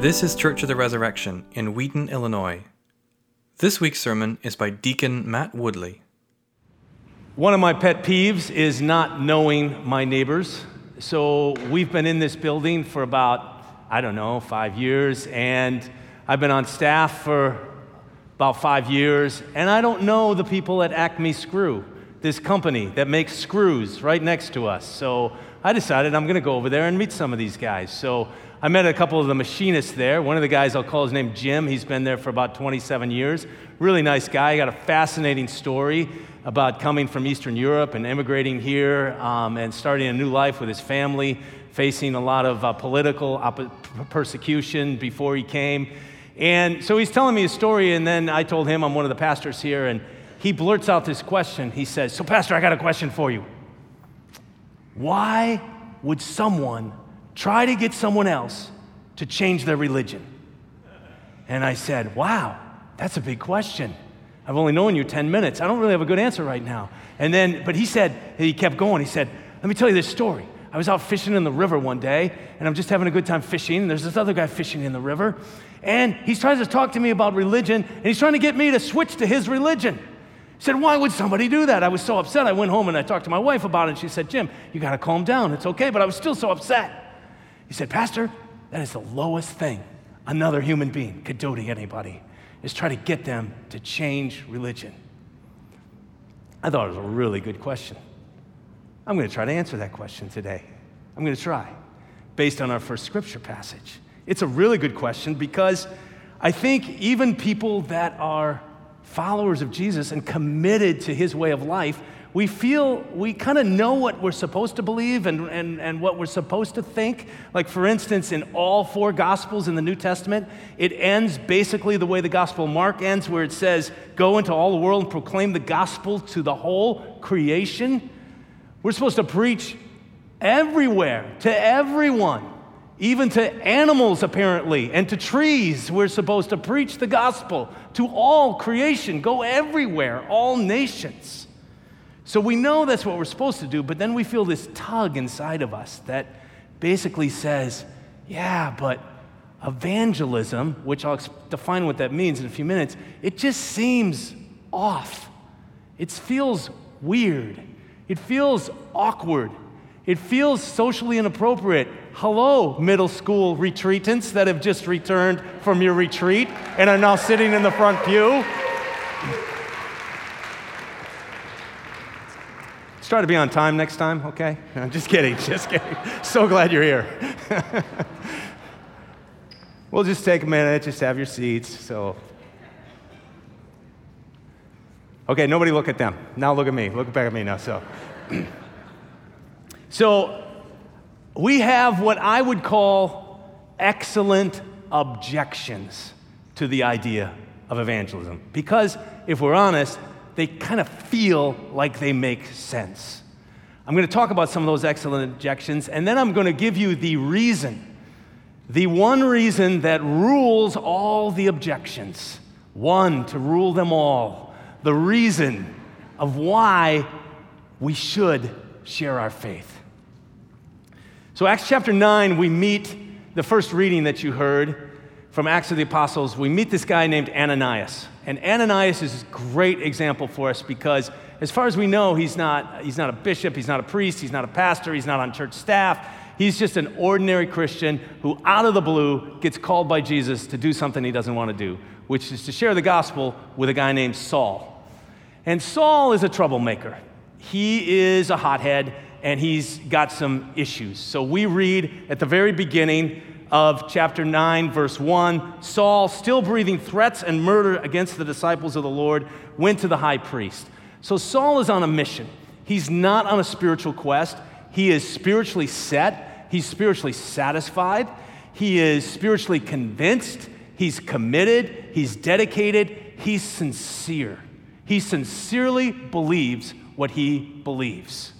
This is Church of the Resurrection in Wheaton, Illinois. This week's sermon is by Deacon Matt Woodley. One of my pet peeves is not knowing my neighbors. So we've been in this building for about, I don't know, five years, and I've been on staff for about five years, and I don't know the people at Acme Screw, this company that makes screws right next to us. So I decided I'm going to go over there and meet some of these guys. So I met a couple of the machinists there. One of the guys, I'll call his name Jim. He's been there for about 27 years. Really nice guy. He got a fascinating story about coming from Eastern Europe and immigrating here um, and starting a new life with his family, facing a lot of uh, political op- persecution before he came. And so he's telling me a story, and then I told him I'm one of the pastors here, and he blurts out this question. He says, So, Pastor, I got a question for you. Why would someone try to get someone else to change their religion? And I said, Wow, that's a big question. I've only known you 10 minutes. I don't really have a good answer right now. And then, but he said, he kept going. He said, Let me tell you this story. I was out fishing in the river one day, and I'm just having a good time fishing. And there's this other guy fishing in the river, and he's trying to talk to me about religion, and he's trying to get me to switch to his religion. He said, Why would somebody do that? I was so upset. I went home and I talked to my wife about it, and she said, Jim, you got to calm down. It's okay. But I was still so upset. He said, Pastor, that is the lowest thing another human being could do to anybody, is try to get them to change religion. I thought it was a really good question. I'm going to try to answer that question today. I'm going to try, based on our first scripture passage. It's a really good question because I think even people that are followers of Jesus and committed to his way of life we feel we kind of know what we're supposed to believe and, and, and what we're supposed to think. Like, for instance, in all four Gospels in the New Testament, it ends basically the way the Gospel Mark ends, where it says, Go into all the world and proclaim the gospel to the whole creation. We're supposed to preach everywhere, to everyone, even to animals, apparently, and to trees. We're supposed to preach the gospel to all creation. Go everywhere, all nations. So we know that's what we're supposed to do, but then we feel this tug inside of us that basically says, yeah, but evangelism, which I'll define what that means in a few minutes, it just seems off. It feels weird. It feels awkward. It feels socially inappropriate. Hello, middle school retreatants that have just returned from your retreat and are now sitting in the front pew. Let's try to be on time next time, okay? I'm just kidding, just kidding. So glad you're here. we'll just take a minute, just have your seats. So, okay, nobody look at them. Now look at me. Look back at me now. So, so we have what I would call excellent objections to the idea of evangelism. Because if we're honest, they kind of feel like they make sense. I'm going to talk about some of those excellent objections, and then I'm going to give you the reason, the one reason that rules all the objections. One, to rule them all. The reason of why we should share our faith. So, Acts chapter 9, we meet the first reading that you heard from Acts of the Apostles, we meet this guy named Ananias. And Ananias is a great example for us because, as far as we know, he's not, he's not a bishop, he's not a priest, he's not a pastor, he's not on church staff. He's just an ordinary Christian who, out of the blue, gets called by Jesus to do something he doesn't want to do, which is to share the gospel with a guy named Saul. And Saul is a troublemaker. He is a hothead and he's got some issues. So we read at the very beginning of chapter 9, verse 1, Saul, still breathing threats and murder against the disciples of the Lord, went to the high priest. So Saul is on a mission. He's not on a spiritual quest. He is spiritually set, he's spiritually satisfied, he is spiritually convinced, he's committed, he's dedicated, he's sincere. He sincerely believes what he believes.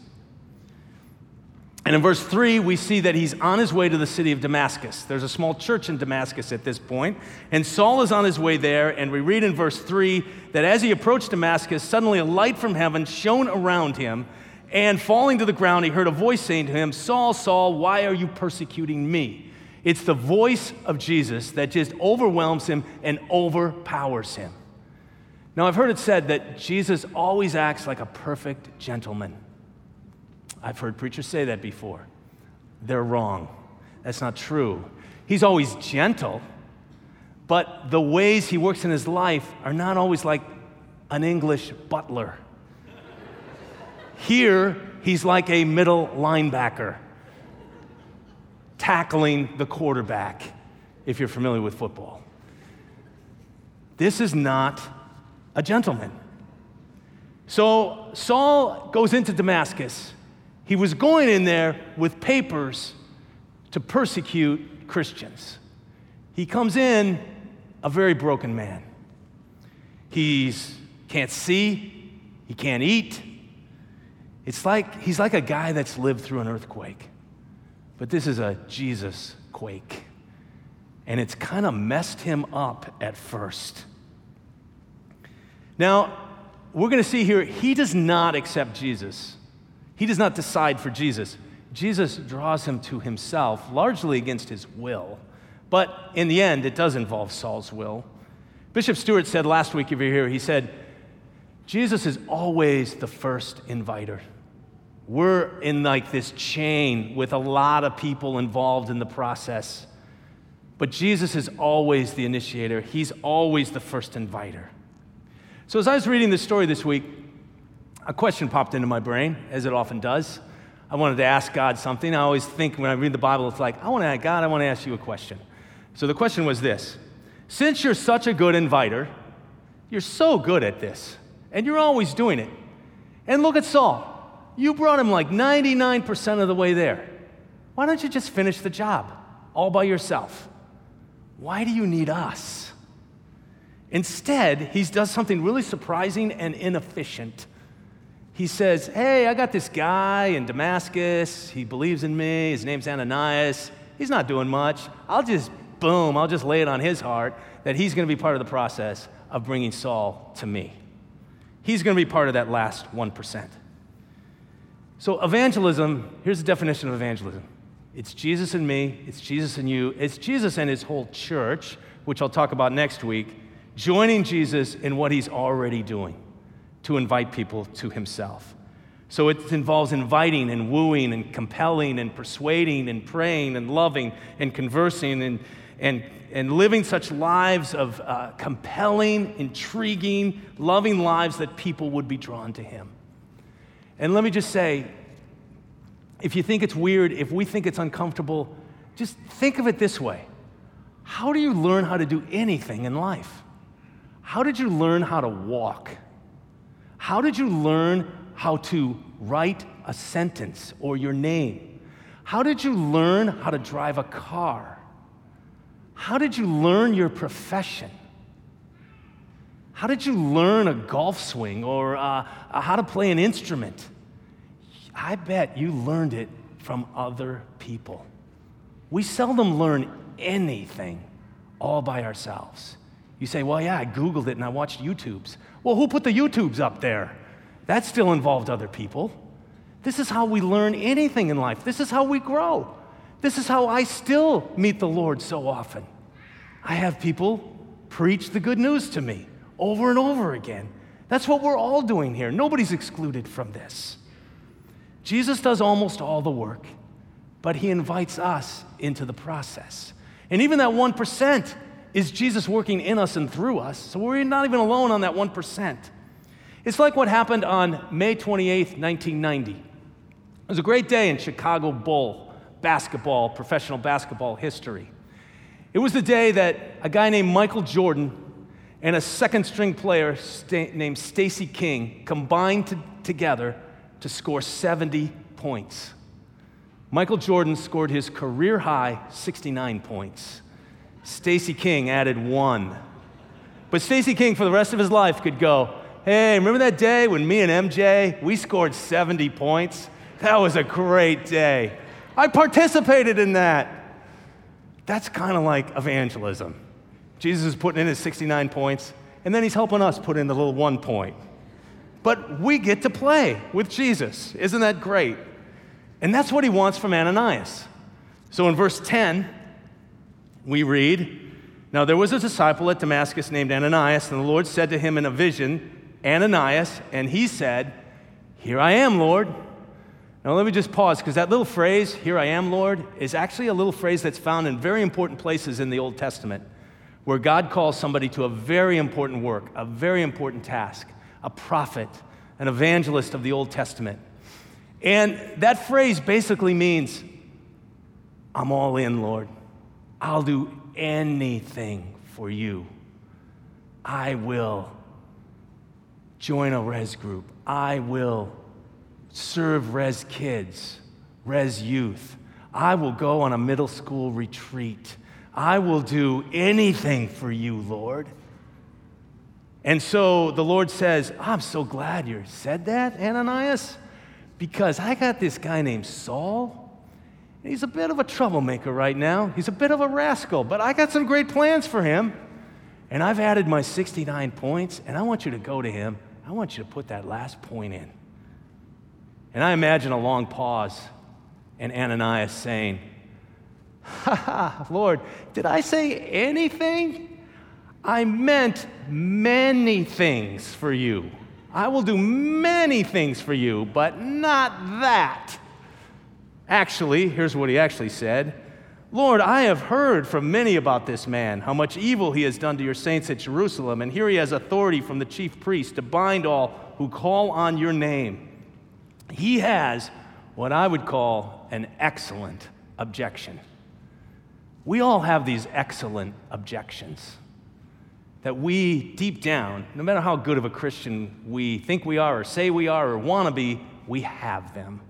And in verse 3, we see that he's on his way to the city of Damascus. There's a small church in Damascus at this point, and Saul is on his way there. And we read in verse 3 that as he approached Damascus, suddenly a light from heaven shone around him, and falling to the ground, he heard a voice saying to him, Saul, Saul, why are you persecuting me? It's the voice of Jesus that just overwhelms him and overpowers him. Now, I've heard it said that Jesus always acts like a perfect gentleman. I've heard preachers say that before. They're wrong. That's not true. He's always gentle, but the ways he works in his life are not always like an English butler. Here, he's like a middle linebacker tackling the quarterback, if you're familiar with football. This is not a gentleman. So Saul goes into Damascus. He was going in there with papers to persecute Christians. He comes in a very broken man. He can't see, he can't eat. It's like he's like a guy that's lived through an earthquake. But this is a Jesus quake. And it's kind of messed him up at first. Now, we're going to see here, he does not accept Jesus. He does not decide for Jesus. Jesus draws him to himself, largely against his will. But in the end, it does involve Saul's will. Bishop Stewart said last week, if you're here, he said, Jesus is always the first inviter. We're in like this chain with a lot of people involved in the process. But Jesus is always the initiator, He's always the first inviter. So, as I was reading this story this week, a question popped into my brain, as it often does. I wanted to ask God something. I always think when I read the Bible, it's like, I want to, ask God, I want to ask you a question. So the question was this Since you're such a good inviter, you're so good at this, and you're always doing it. And look at Saul. You brought him like 99% of the way there. Why don't you just finish the job all by yourself? Why do you need us? Instead, he does something really surprising and inefficient. He says, Hey, I got this guy in Damascus. He believes in me. His name's Ananias. He's not doing much. I'll just, boom, I'll just lay it on his heart that he's going to be part of the process of bringing Saul to me. He's going to be part of that last 1%. So, evangelism here's the definition of evangelism it's Jesus and me, it's Jesus and you, it's Jesus and his whole church, which I'll talk about next week, joining Jesus in what he's already doing to invite people to himself. So it involves inviting and wooing and compelling and persuading and praying and loving and conversing and, and, and living such lives of uh, compelling, intriguing, loving lives that people would be drawn to him. And let me just say if you think it's weird, if we think it's uncomfortable, just think of it this way How do you learn how to do anything in life? How did you learn how to walk? How did you learn how to write a sentence or your name? How did you learn how to drive a car? How did you learn your profession? How did you learn a golf swing or uh, uh, how to play an instrument? I bet you learned it from other people. We seldom learn anything all by ourselves. You say, well, yeah, I Googled it and I watched YouTubes. Well, who put the YouTubes up there? That still involved other people. This is how we learn anything in life. This is how we grow. This is how I still meet the Lord so often. I have people preach the good news to me over and over again. That's what we're all doing here. Nobody's excluded from this. Jesus does almost all the work, but he invites us into the process. And even that 1% is Jesus working in us and through us. So we're not even alone on that 1%. It's like what happened on May 28th, 1990. It was a great day in Chicago Bull basketball, professional basketball history. It was the day that a guy named Michael Jordan and a second string player st- named Stacy King combined to, together to score 70 points. Michael Jordan scored his career high 69 points. Stacy King added one. But Stacy King, for the rest of his life, could go, Hey, remember that day when me and MJ, we scored 70 points? That was a great day. I participated in that. That's kind of like evangelism. Jesus is putting in his 69 points, and then he's helping us put in the little one point. But we get to play with Jesus. Isn't that great? And that's what he wants from Ananias. So in verse 10, we read, Now there was a disciple at Damascus named Ananias, and the Lord said to him in a vision, Ananias, and he said, Here I am, Lord. Now let me just pause because that little phrase, Here I am, Lord, is actually a little phrase that's found in very important places in the Old Testament where God calls somebody to a very important work, a very important task, a prophet, an evangelist of the Old Testament. And that phrase basically means, I'm all in, Lord. I'll do anything for you. I will join a res group. I will serve res kids, res youth. I will go on a middle school retreat. I will do anything for you, Lord. And so the Lord says, I'm so glad you said that, Ananias, because I got this guy named Saul. He's a bit of a troublemaker right now. He's a bit of a rascal, but I got some great plans for him. And I've added my 69 points, and I want you to go to him. I want you to put that last point in. And I imagine a long pause and Ananias saying, Ha ha, Lord, did I say anything? I meant many things for you. I will do many things for you, but not that. Actually, here's what he actually said Lord, I have heard from many about this man, how much evil he has done to your saints at Jerusalem, and here he has authority from the chief priest to bind all who call on your name. He has what I would call an excellent objection. We all have these excellent objections that we, deep down, no matter how good of a Christian we think we are, or say we are, or want to be, we have them.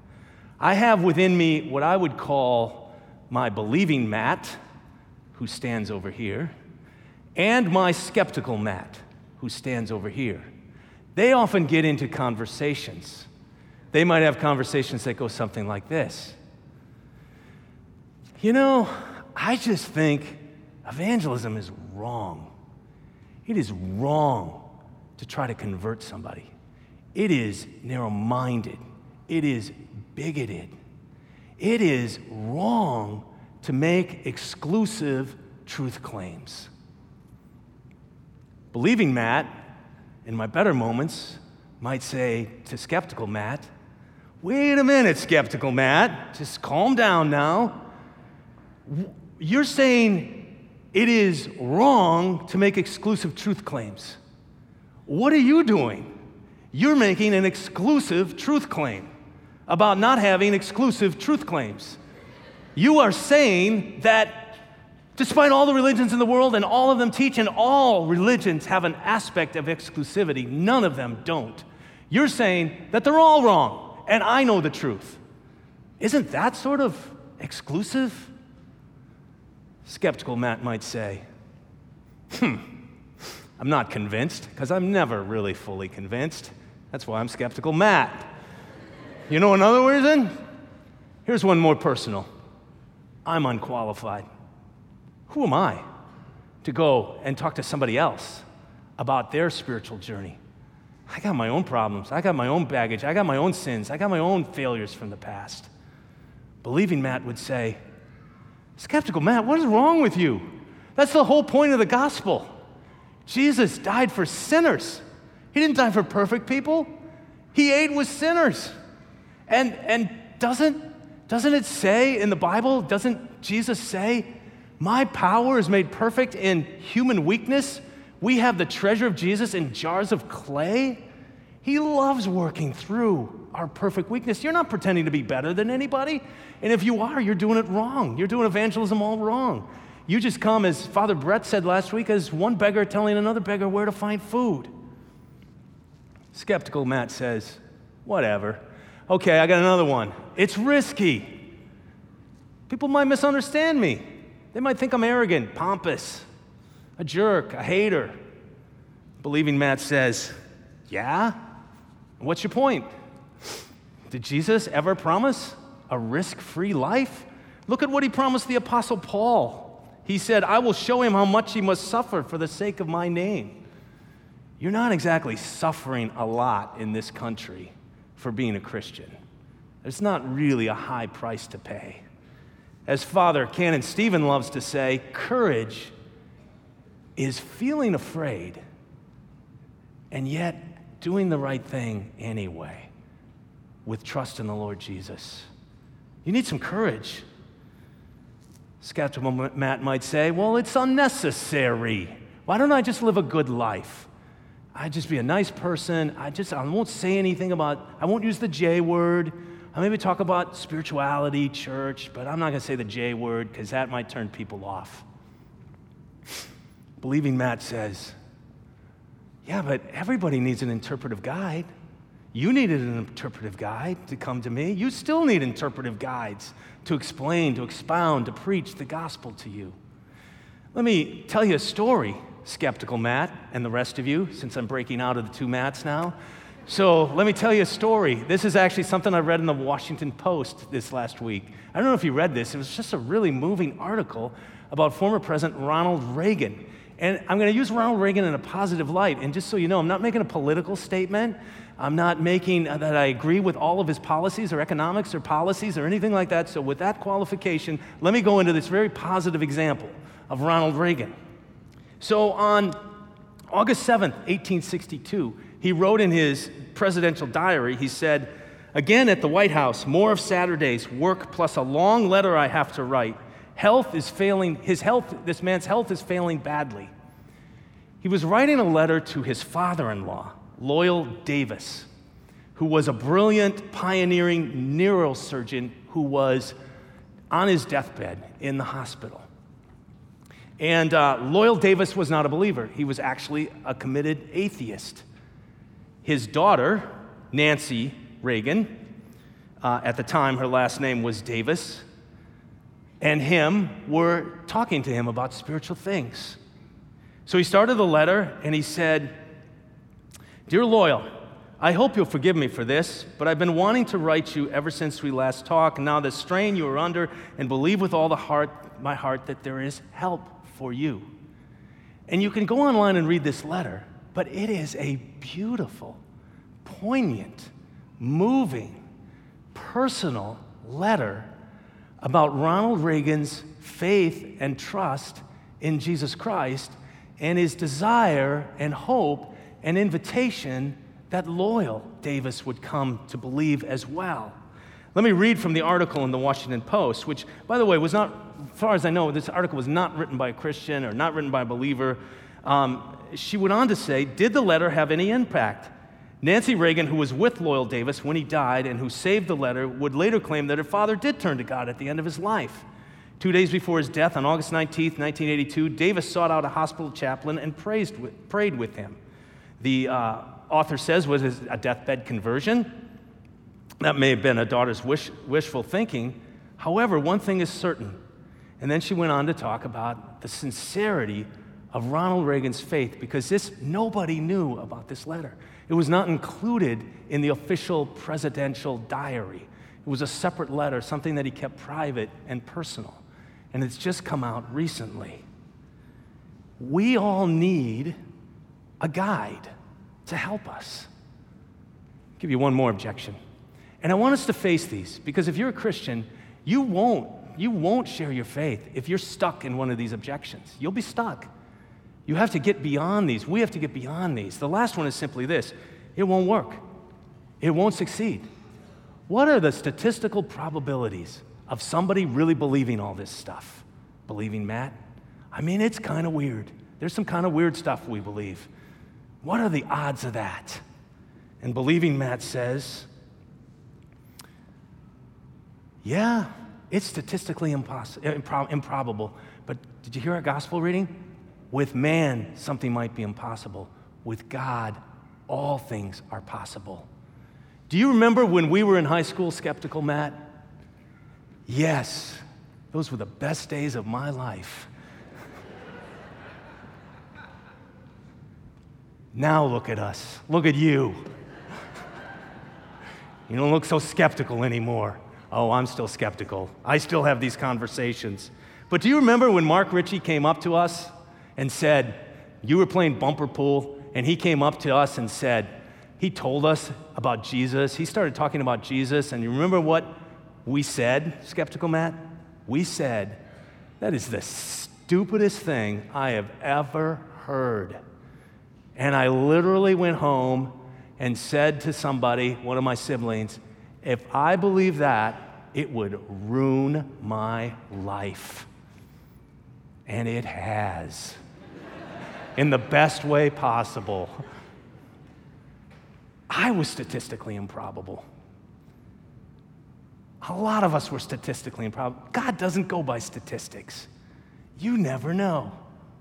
I have within me what I would call my believing Matt, who stands over here, and my skeptical Matt, who stands over here. They often get into conversations. They might have conversations that go something like this You know, I just think evangelism is wrong. It is wrong to try to convert somebody, it is narrow minded, it is bigoted. It is wrong to make exclusive truth claims. Believing Matt, in my better moments, might say to skeptical Matt, Wait a minute, skeptical Matt, just calm down now. You're saying it is wrong to make exclusive truth claims. What are you doing? You're making an exclusive truth claim about not having exclusive truth claims. You are saying that despite all the religions in the world and all of them teach, and all religions have an aspect of exclusivity, none of them don't. You're saying that they're all wrong, and I know the truth. Isn't that sort of exclusive? Skeptical Matt might say, hmm, I'm not convinced, because I'm never really fully convinced. That's why I'm skeptical Matt. You know another reason? Here's one more personal I'm unqualified. Who am I to go and talk to somebody else about their spiritual journey? I got my own problems. I got my own baggage. I got my own sins. I got my own failures from the past. Believing Matt would say, Skeptical Matt, what is wrong with you? That's the whole point of the gospel. Jesus died for sinners. He didn't die for perfect people. He ate with sinners. And, and doesn't, doesn't it say in the Bible, doesn't Jesus say, My power is made perfect in human weakness? We have the treasure of Jesus in jars of clay. He loves working through our perfect weakness. You're not pretending to be better than anybody. And if you are, you're doing it wrong. You're doing evangelism all wrong. You just come, as Father Brett said last week, as one beggar telling another beggar where to find food. Skeptical Matt says, whatever. Okay, I got another one. It's risky. People might misunderstand me. They might think I'm arrogant, pompous, a jerk, a hater. Believing Matt says, Yeah? What's your point? Did Jesus ever promise a risk free life? Look at what he promised the Apostle Paul. He said, I will show him how much he must suffer for the sake of my name. You're not exactly suffering a lot in this country for being a Christian. It's not really a high price to pay. As Father Canon Stephen loves to say, courage is feeling afraid and yet doing the right thing anyway with trust in the Lord Jesus. You need some courage. Skeptical Matt might say, well, it's unnecessary. Why don't I just live a good life? I just be a nice person. I just I won't say anything about I won't use the J word. I maybe talk about spirituality, church, but I'm not going to say the J word because that might turn people off. Believing Matt says, Yeah, but everybody needs an interpretive guide. You needed an interpretive guide to come to me. You still need interpretive guides to explain, to expound, to preach the gospel to you. Let me tell you a story, skeptical Matt and the rest of you, since I'm breaking out of the two Matts now. So let me tell you a story. This is actually something I read in the Washington Post this last week. I don't know if you read this, it was just a really moving article about former President Ronald Reagan. And I'm going to use Ronald Reagan in a positive light. And just so you know, I'm not making a political statement. I'm not making uh, that I agree with all of his policies or economics or policies or anything like that. So, with that qualification, let me go into this very positive example of Ronald Reagan. So, on August 7th, 1862, he wrote in his presidential diary, he said, Again at the White House, more of Saturday's work plus a long letter I have to write. Health is failing, his health, this man's health is failing badly. He was writing a letter to his father in law, Loyal Davis, who was a brilliant, pioneering neurosurgeon who was on his deathbed in the hospital. And uh, Loyal Davis was not a believer, he was actually a committed atheist. His daughter, Nancy Reagan, uh, at the time her last name was Davis, and him were talking to him about spiritual things. So he started the letter and he said, Dear Loyal, I hope you'll forgive me for this, but I've been wanting to write you ever since we last talked. Now, the strain you are under, and believe with all the heart, my heart, that there is help for you. And you can go online and read this letter, but it is a beautiful, poignant, moving, personal letter about Ronald Reagan's faith and trust in Jesus Christ and his desire and hope and invitation that Loyal Davis would come to believe as well. Let me read from the article in the Washington Post, which, by the way, was not, as far as I know, this article was not written by a Christian or not written by a believer. Um, she went on to say, Did the letter have any impact? Nancy Reagan, who was with Loyal Davis when he died and who saved the letter, would later claim that her father did turn to God at the end of his life. Two days before his death, on August 19, 1982, Davis sought out a hospital chaplain and with, prayed with him. The uh, author says was a deathbed conversion. That may have been a daughter's wish, wishful thinking. However, one thing is certain. And then she went on to talk about the sincerity of Ronald Reagan's faith because this nobody knew about this letter. It was not included in the official presidential diary. It was a separate letter, something that he kept private and personal. And it's just come out recently. We all need a guide to help us. I'll give you one more objection. And I want us to face these because if you're a Christian, you won't you won't share your faith if you're stuck in one of these objections. You'll be stuck. You have to get beyond these. We have to get beyond these. The last one is simply this it won't work, it won't succeed. What are the statistical probabilities of somebody really believing all this stuff? Believing Matt? I mean, it's kind of weird. There's some kind of weird stuff we believe. What are the odds of that? And believing Matt says, yeah, it's statistically impossible, uh, impro- improbable. But did you hear our gospel reading? With man, something might be impossible. With God, all things are possible. Do you remember when we were in high school, skeptical Matt? Yes, those were the best days of my life. now look at us. Look at you. You don't look so skeptical anymore. Oh, I'm still skeptical. I still have these conversations. But do you remember when Mark Ritchie came up to us and said, You were playing bumper pool, and he came up to us and said, He told us about Jesus. He started talking about Jesus, and you remember what we said, Skeptical Matt? we said, That is the stupidest thing I have ever heard. And I literally went home and said to somebody, one of my siblings, if I believe that, it would ruin my life. And it has, in the best way possible. I was statistically improbable. A lot of us were statistically improbable. God doesn't go by statistics. You never know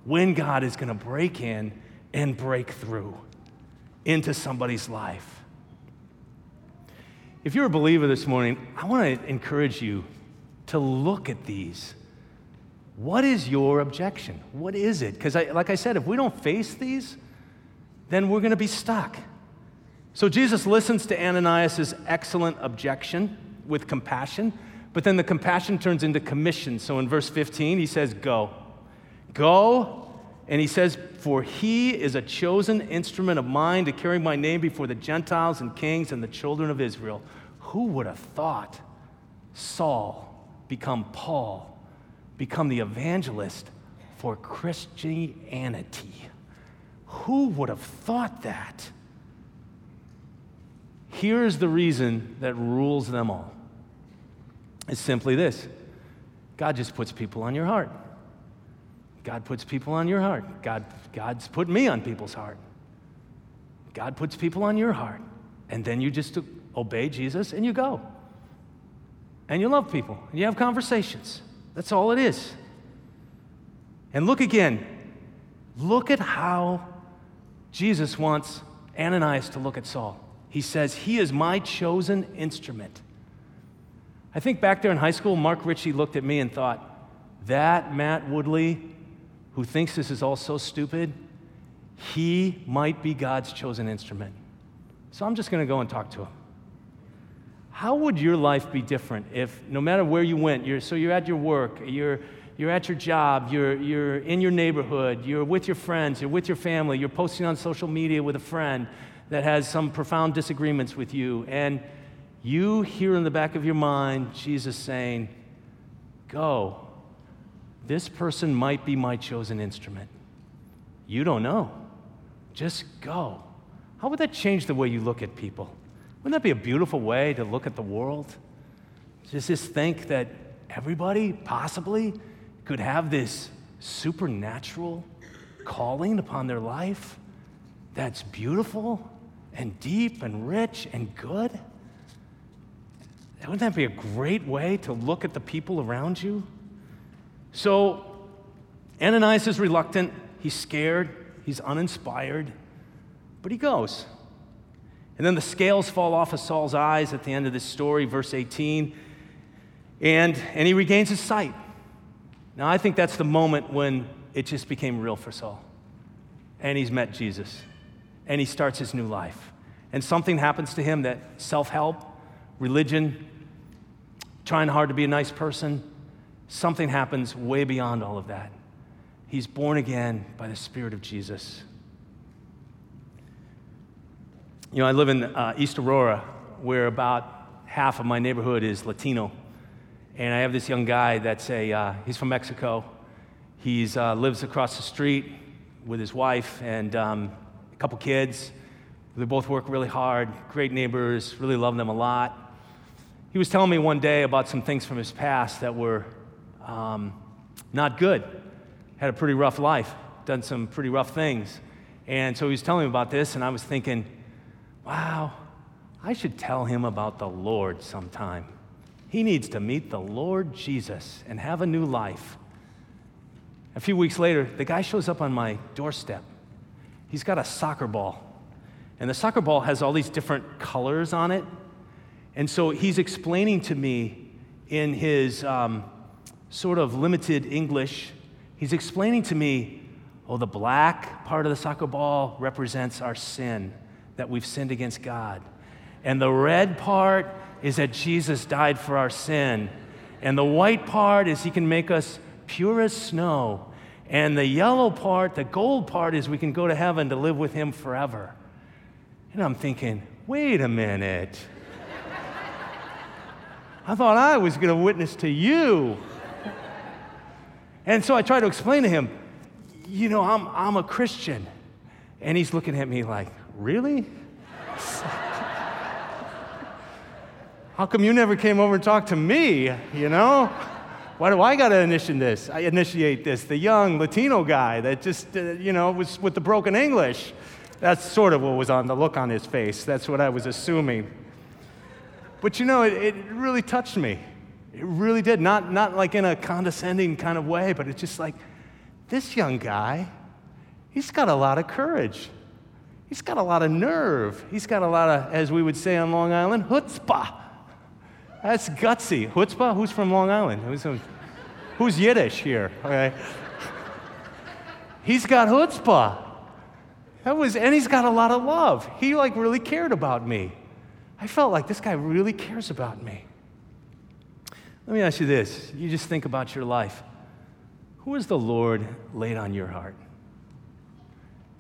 when God is going to break in and break through into somebody's life. If you're a believer this morning, I want to encourage you to look at these. What is your objection? What is it? Because, like I said, if we don't face these, then we're going to be stuck. So Jesus listens to Ananias' excellent objection with compassion, but then the compassion turns into commission. So in verse 15, he says, Go. Go. And he says, For he is a chosen instrument of mine to carry my name before the Gentiles and kings and the children of Israel. Who would have thought Saul become Paul, become the evangelist for Christianity? Who would have thought that? Here's the reason that rules them all. It's simply this God just puts people on your heart. God puts people on your heart. God, God's put me on people's heart. God puts people on your heart. And then you just obey Jesus and you go. And you love people and you have conversations. That's all it is. And look again. Look at how Jesus wants Ananias to look at Saul. He says, He is my chosen instrument. I think back there in high school, Mark Ritchie looked at me and thought, that Matt Woodley, who thinks this is all so stupid, he might be God's chosen instrument. So I'm just going to go and talk to him. How would your life be different if, no matter where you went, you're, so you're at your work, you're, you're at your job, you're, you're in your neighborhood, you're with your friends, you're with your family, you're posting on social media with a friend that has some profound disagreements with you, and you hear in the back of your mind Jesus saying, Go. This person might be my chosen instrument. You don't know. Just go. How would that change the way you look at people? Wouldn't that be a beautiful way to look at the world? Just, just think that everybody possibly could have this supernatural calling upon their life that's beautiful and deep and rich and good? Wouldn't that be a great way to look at the people around you? So, Ananias is reluctant, he's scared, he's uninspired, but he goes. And then the scales fall off of Saul's eyes at the end of this story, verse 18, and, and he regains his sight. Now, I think that's the moment when it just became real for Saul. And he's met Jesus, and he starts his new life. And something happens to him that self help, religion, trying hard to be a nice person, something happens way beyond all of that. He's born again by the Spirit of Jesus. You know, I live in uh, East Aurora, where about half of my neighborhood is Latino. And I have this young guy that's a, uh, he's from Mexico. He uh, lives across the street with his wife and um, a couple kids. They both work really hard, great neighbors, really love them a lot. He was telling me one day about some things from his past that were um, not good. Had a pretty rough life, done some pretty rough things. And so he was telling me about this, and I was thinking, wow, I should tell him about the Lord sometime. He needs to meet the Lord Jesus and have a new life. A few weeks later, the guy shows up on my doorstep. He's got a soccer ball, and the soccer ball has all these different colors on it. And so he's explaining to me in his um, sort of limited English, he's explaining to me, oh, the black part of the soccer ball represents our sin that we've sinned against God. And the red part is that Jesus died for our sin. And the white part is he can make us pure as snow. And the yellow part, the gold part, is we can go to heaven to live with him forever. And I'm thinking, wait a minute. I thought I was going to witness to you. And so I try to explain to him, you know, I'm, I'm a Christian. And he's looking at me like, really? How come you never came over and talked to me, you know? Why do I got to initiate this? I initiate this. The young Latino guy that just, uh, you know, was with the broken English. That's sort of what was on the look on his face. That's what I was assuming. But you know, it, it really touched me. It really did. Not, not like in a condescending kind of way, but it's just like, this young guy, he's got a lot of courage. He's got a lot of nerve. He's got a lot of, as we would say on Long Island, chutzpah. That's gutsy. Chutzpah? Who's from Long Island? Who's, who's Yiddish here? Okay. He's got chutzpah. That was, and he's got a lot of love. He like really cared about me. I felt like this guy really cares about me. Let me ask you this. You just think about your life. Who has the Lord laid on your heart?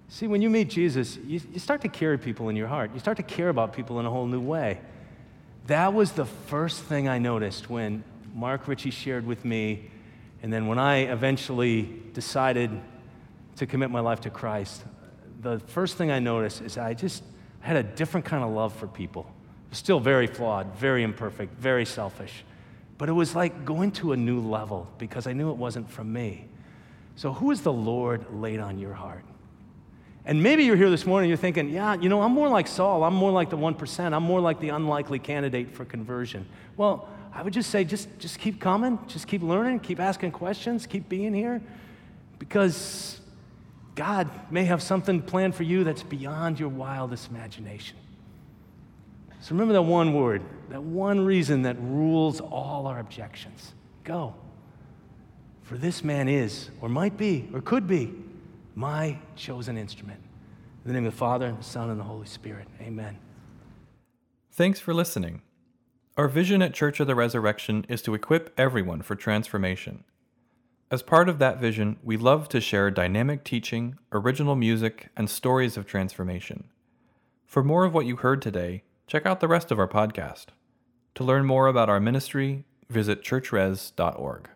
See, when you meet Jesus, you, you start to carry people in your heart. You start to care about people in a whole new way. That was the first thing I noticed when Mark Ritchie shared with me, and then when I eventually decided to commit my life to Christ, the first thing I noticed is I just had a different kind of love for people. Still very flawed, very imperfect, very selfish. But it was like going to a new level because I knew it wasn't from me. So, who is the Lord laid on your heart? And maybe you're here this morning, you're thinking, yeah, you know, I'm more like Saul. I'm more like the 1%. I'm more like the unlikely candidate for conversion. Well, I would just say, just, just keep coming, just keep learning, keep asking questions, keep being here, because God may have something planned for you that's beyond your wildest imagination. So remember that one word, that one reason that rules all our objections go. For this man is, or might be, or could be, my chosen instrument. In the name of the Father, and the Son, and the Holy Spirit. Amen. Thanks for listening. Our vision at Church of the Resurrection is to equip everyone for transformation. As part of that vision, we love to share dynamic teaching, original music, and stories of transformation. For more of what you heard today, check out the rest of our podcast. To learn more about our ministry, visit churchres.org.